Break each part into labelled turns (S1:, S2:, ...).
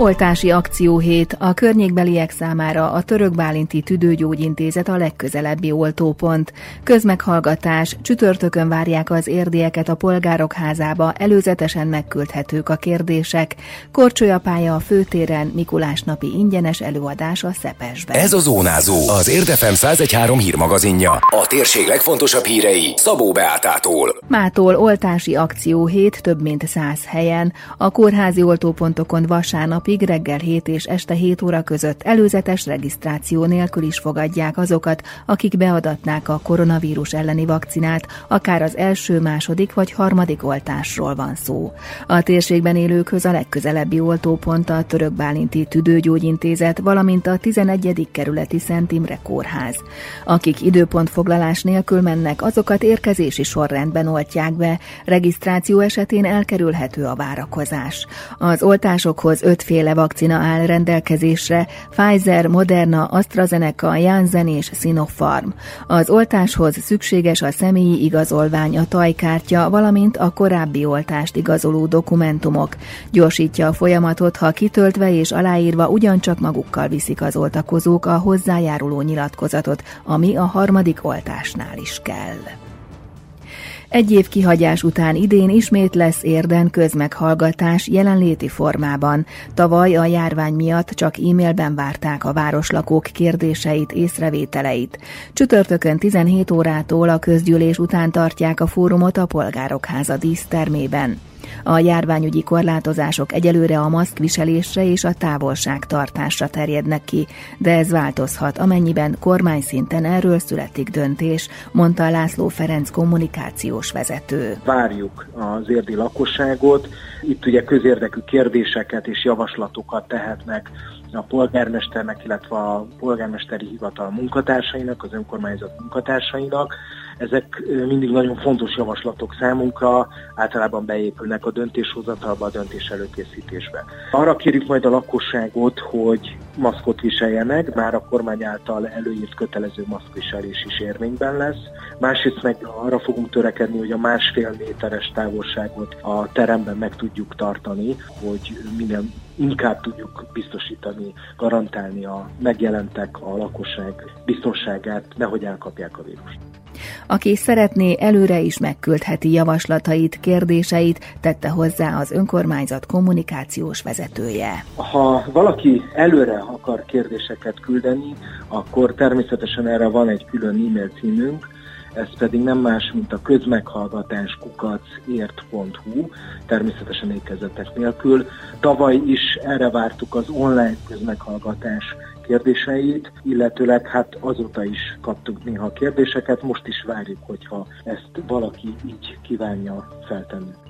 S1: Oltási akcióhét a környékbeliek számára a Török Bálinti Tüdőgyógyintézet a legközelebbi oltópont. Közmeghallgatás, csütörtökön várják az érdieket a polgárok házába, előzetesen megküldhetők a kérdések. Korcsolyapálya a főtéren, Mikulás napi ingyenes előadás a Szepesben.
S2: Ez a Zónázó, az Érdefem 1013 hírmagazinja. A térség legfontosabb hírei Szabó Beátától.
S1: Mától oltási akcióhét több mint száz helyen. A kórházi oltópontokon vasárnap napig reggel 7 és este 7 óra között előzetes regisztráció nélkül is fogadják azokat, akik beadatnák a koronavírus elleni vakcinát, akár az első, második vagy harmadik oltásról van szó. A térségben élőkhöz a legközelebbi oltópont a Török Bálinti Tüdőgyógyintézet, valamint a 11. kerületi Szent Imre kórház. Akik időpontfoglalás nélkül mennek, azokat érkezési sorrendben oltják be, regisztráció esetén elkerülhető a várakozás. Az oltásokhoz ötféle féle vakcina áll rendelkezésre, Pfizer, Moderna, AstraZeneca, Janssen és Sinopharm. Az oltáshoz szükséges a személyi igazolvány, a tajkártya, valamint a korábbi oltást igazoló dokumentumok. Gyorsítja a folyamatot, ha kitöltve és aláírva ugyancsak magukkal viszik az oltakozók a hozzájáruló nyilatkozatot, ami a harmadik oltásnál is kell. Egy év kihagyás után idén ismét lesz érden közmeghallgatás jelenléti formában. Tavaly a járvány miatt csak e-mailben várták a városlakók kérdéseit, észrevételeit. Csütörtökön 17 órától a közgyűlés után tartják a fórumot a Polgárok Háza dísztermében. A járványügyi korlátozások egyelőre a maszkviselésre és a távolságtartásra terjednek ki, de ez változhat, amennyiben kormány szinten erről születik döntés, mondta László Ferenc kommunikációs vezető.
S3: Várjuk az érdi lakosságot, itt ugye közérdekű kérdéseket és javaslatokat tehetnek a polgármesternek, illetve a polgármesteri hivatal munkatársainak, az önkormányzat munkatársainak. Ezek mindig nagyon fontos javaslatok számunkra, általában beépülnek a döntéshozatalba, a döntés előkészítésbe. Arra kérjük majd a lakosságot, hogy maszkot viseljenek, már a kormány által előírt kötelező maszkviselés is érvényben lesz. Másrészt meg arra fogunk törekedni, hogy a másfél méteres távolságot a teremben meg tudjuk tartani, hogy minden inkább tudjuk biztosítani, garantálni a megjelentek, a lakosság biztonságát, nehogy elkapják a vírust.
S1: Aki szeretné, előre is megküldheti javaslatait, kérdéseit, tette hozzá az önkormányzat kommunikációs vezetője.
S3: Ha valaki előre akar kérdéseket küldeni, akkor természetesen erre van egy külön e-mail címünk, ez pedig nem más, mint a közmeghallgatás kukacért.hu, természetesen ékezetek nélkül. Tavaly is erre vártuk az online közmeghallgatás kérdéseit, illetőleg hát azóta is kaptunk néha kérdéseket, most is várjuk, hogyha ezt valaki így kívánja feltenni.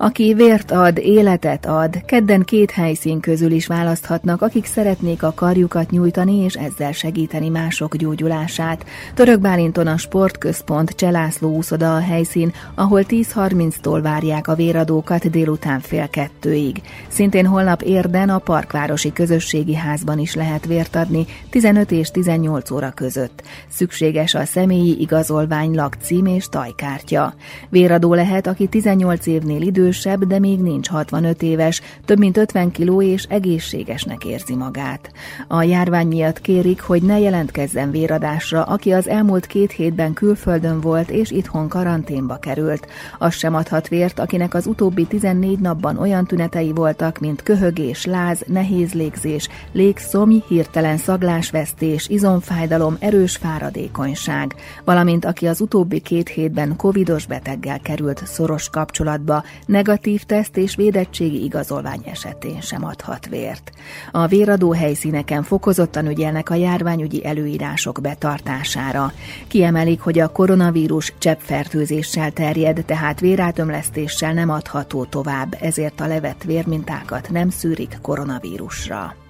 S1: Aki vért ad, életet ad, kedden két helyszín közül is választhatnak, akik szeretnék a karjukat nyújtani és ezzel segíteni mások gyógyulását. Török Bálinton a Sportközpont Cselászló úszoda a helyszín, ahol 10.30-tól várják a véradókat délután fél kettőig. Szintén holnap érden a Parkvárosi Közösségi Házban is lehet vért adni 15 és 18 óra között. Szükséges a személyi igazolvány, lakcím és tajkártya. Véradó lehet, aki 18 évnél idő idősebb, de még nincs 65 éves, több mint 50 kiló és egészségesnek érzi magát. A járvány miatt kérik, hogy ne jelentkezzen véradásra, aki az elmúlt két hétben külföldön volt és itthon karanténba került. Az sem adhat vért, akinek az utóbbi 14 napban olyan tünetei voltak, mint köhögés, láz, nehéz légzés, légszomj, hirtelen szaglásvesztés, izomfájdalom, erős fáradékonyság, valamint aki az utóbbi két hétben covidos beteggel került szoros kapcsolatba, negatív teszt és védettségi igazolvány esetén sem adhat vért. A véradó helyszíneken fokozottan ügyelnek a járványügyi előírások betartására. Kiemelik, hogy a koronavírus cseppfertőzéssel terjed, tehát vérátömlesztéssel nem adható tovább, ezért a levett vérmintákat nem szűrik koronavírusra.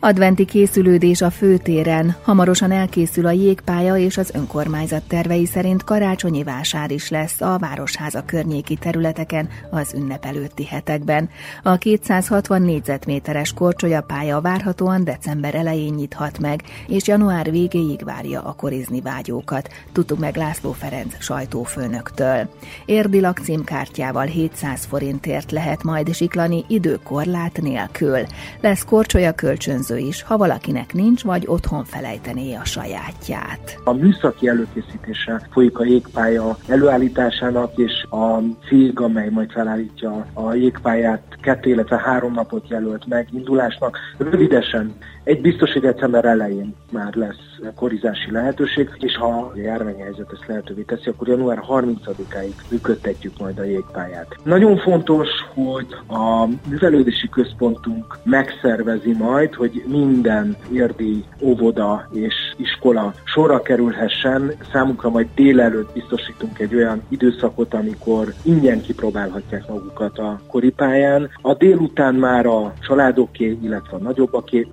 S1: Adventi készülődés a főtéren, hamarosan elkészül a jégpálya és az önkormányzat tervei szerint karácsonyi vásár is lesz a Városháza környéki területeken az ünnep előtti hetekben. A 260 négyzetméteres korcsolyapálya várhatóan december elején nyithat meg, és január végéig várja a korizni vágyókat, tudtuk meg László Ferenc sajtófőnöktől. Érdi lakcímkártyával 700 forintért lehet majd siklani időkorlát nélkül. Lesz korcsolya kölcsönző jellemző is, ha valakinek nincs, vagy otthon felejtené a sajátját.
S3: A műszaki előkészítése folyik a jégpálya előállításának, és a cég, amely majd felállítja a jégpályát, kettő, illetve három napot jelölt meg indulásnak. Rövidesen egy biztos, hogy december elején már lesz korizási lehetőség, és ha a járványhelyzet ezt lehetővé teszi, akkor január 30-áig működtetjük majd a jégpályát. Nagyon fontos, hogy a művelődési központunk megszervezi majd, hogy minden érdi óvoda és iskola sorra kerülhessen. Számunkra majd délelőtt biztosítunk egy olyan időszakot, amikor ingyen kipróbálhatják magukat a koripályán. A délután már a családoké, illetve a nagyobbaké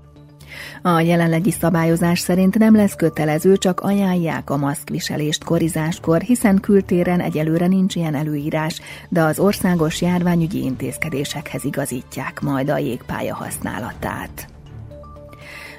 S1: a jelenlegi szabályozás szerint nem lesz kötelező, csak ajánlják a maszkviselést korizáskor, hiszen kültéren egyelőre nincs ilyen előírás, de az országos járványügyi intézkedésekhez igazítják majd a jégpálya használatát.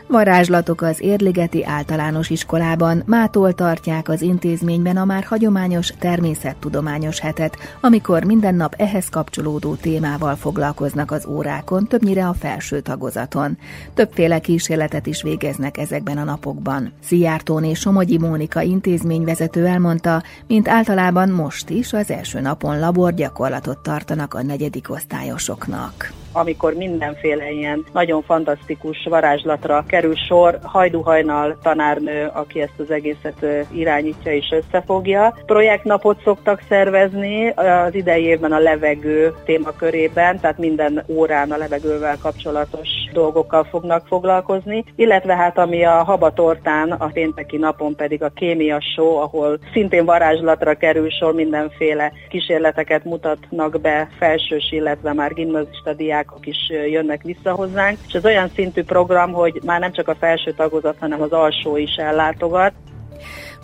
S1: Varázslatok az Érligeti általános iskolában mától tartják az intézményben a már hagyományos természettudományos hetet, amikor minden nap ehhez kapcsolódó témával foglalkoznak az órákon, többnyire a felső tagozaton. Többféle kísérletet is végeznek ezekben a napokban. Szijjártón és Somogyi Mónika intézményvezető elmondta, mint általában most is az első napon laborgyakorlatot tartanak a negyedik osztályosoknak
S4: amikor mindenféle ilyen nagyon fantasztikus varázslatra kerül sor. Hajduhajnal tanárnő, aki ezt az egészet irányítja és összefogja. Projektnapot szoktak szervezni az idei évben a levegő témakörében, tehát minden órán a levegővel kapcsolatos dolgokkal fognak foglalkozni, illetve hát ami a habatortán, a pénteki napon pedig a kémia show, ahol szintén varázslatra kerül sor, mindenféle kísérleteket mutatnak be felsős, illetve már gimnazista diák diákok is jönnek vissza hozzánk, és ez olyan szintű program, hogy már nem csak a felső tagozat, hanem az alsó is ellátogat.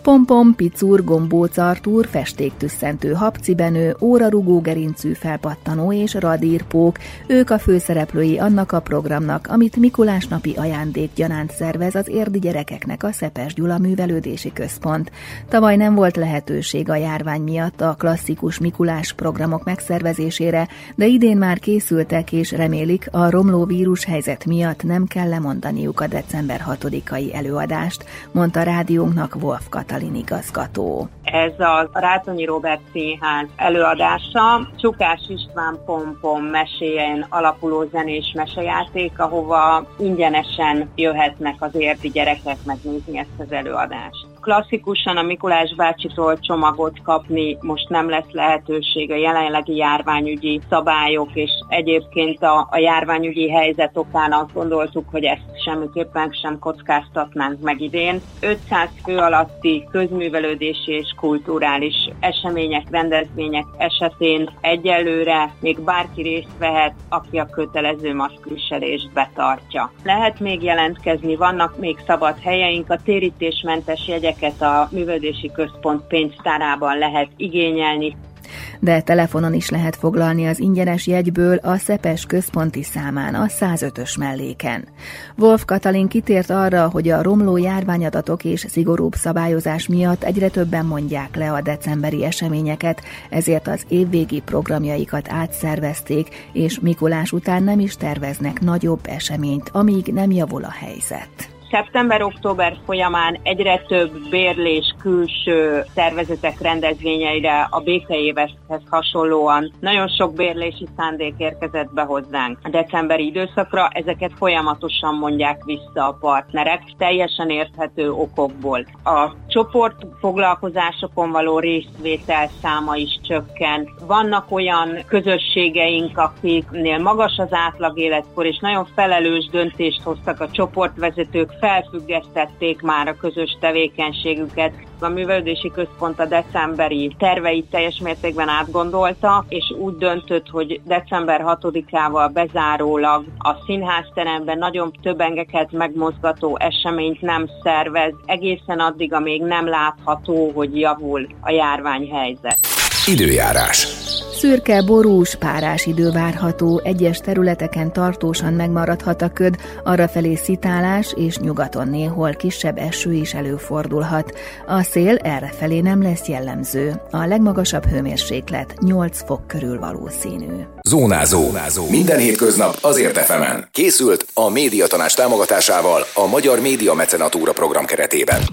S1: Pompom, picur, gombóc Artúr, festéktüsszentő habcibenő, órarugó gerincű felpattanó és radírpók, ők a főszereplői annak a programnak, amit Mikulás napi ajándék gyanánt szervez az érdi gyerekeknek a Szepes Gyula Művelődési Központ. Tavaly nem volt lehetőség a járvány miatt a klasszikus Mikulás programok megszervezésére, de idén már készültek és remélik a romló vírus helyzet miatt nem kell lemondaniuk a december 6-ai előadást, mondta rádiónknak Wolf Katalin. Katalin igazgató.
S5: Ez a Rátonyi Robert Színház előadása, Csukás István Pompom meséjén alapuló zenés mesejáték, ahova ingyenesen jöhetnek az érdi gyerekek megnézni ezt az előadást klasszikusan a Mikulás bácsitól csomagot kapni most nem lesz lehetőség a jelenlegi járványügyi szabályok, és egyébként a, a járványügyi helyzet okán azt gondoltuk, hogy ezt semmiképpen sem kockáztatnánk meg idén. 500 fő alatti közművelődési és kulturális események, rendezvények esetén egyelőre még bárki részt vehet, aki a kötelező maszkviselést betartja. Lehet még jelentkezni, vannak még szabad helyeink, a térítésmentes jegyek ezeket a művelődési központ pénztárában lehet igényelni.
S1: De telefonon is lehet foglalni az ingyenes jegyből a Szepes központi számán, a 105-ös melléken. Wolf Katalin kitért arra, hogy a romló járványadatok és szigorúbb szabályozás miatt egyre többen mondják le a decemberi eseményeket, ezért az évvégi programjaikat átszervezték, és Mikulás után nem is terveznek nagyobb eseményt, amíg nem javul a helyzet
S5: szeptember-október folyamán egyre több bérlés külső szervezetek rendezvényeire a békeéveshez hasonlóan nagyon sok bérlési szándék érkezett be hozzánk a decemberi időszakra, ezeket folyamatosan mondják vissza a partnerek, teljesen érthető okokból. A csoport foglalkozásokon való részvétel száma is csökken. Vannak olyan közösségeink, akiknél magas az átlag életkor, és nagyon felelős döntést hoztak a csoportvezetők felfüggesztették már a közös tevékenységüket. A művelődési központ a decemberi terveit teljes mértékben átgondolta, és úgy döntött, hogy december 6-ával bezárólag a színházteremben nagyon több engeket megmozgató eseményt nem szervez, egészen addig, amíg nem látható, hogy javul a járványhelyzet.
S2: Időjárás.
S1: Szürke, borús, párás idő várható, egyes területeken tartósan megmaradhat a köd, arrafelé szitálás és nyugaton néhol kisebb eső is előfordulhat. A szél errefelé nem lesz jellemző. A legmagasabb hőmérséklet 8 fok körül valószínű.
S2: Zónázó. Zónázó. Minden hétköznap azért efemen. Készült a médiatanás támogatásával a Magyar Média Mecenatúra program keretében.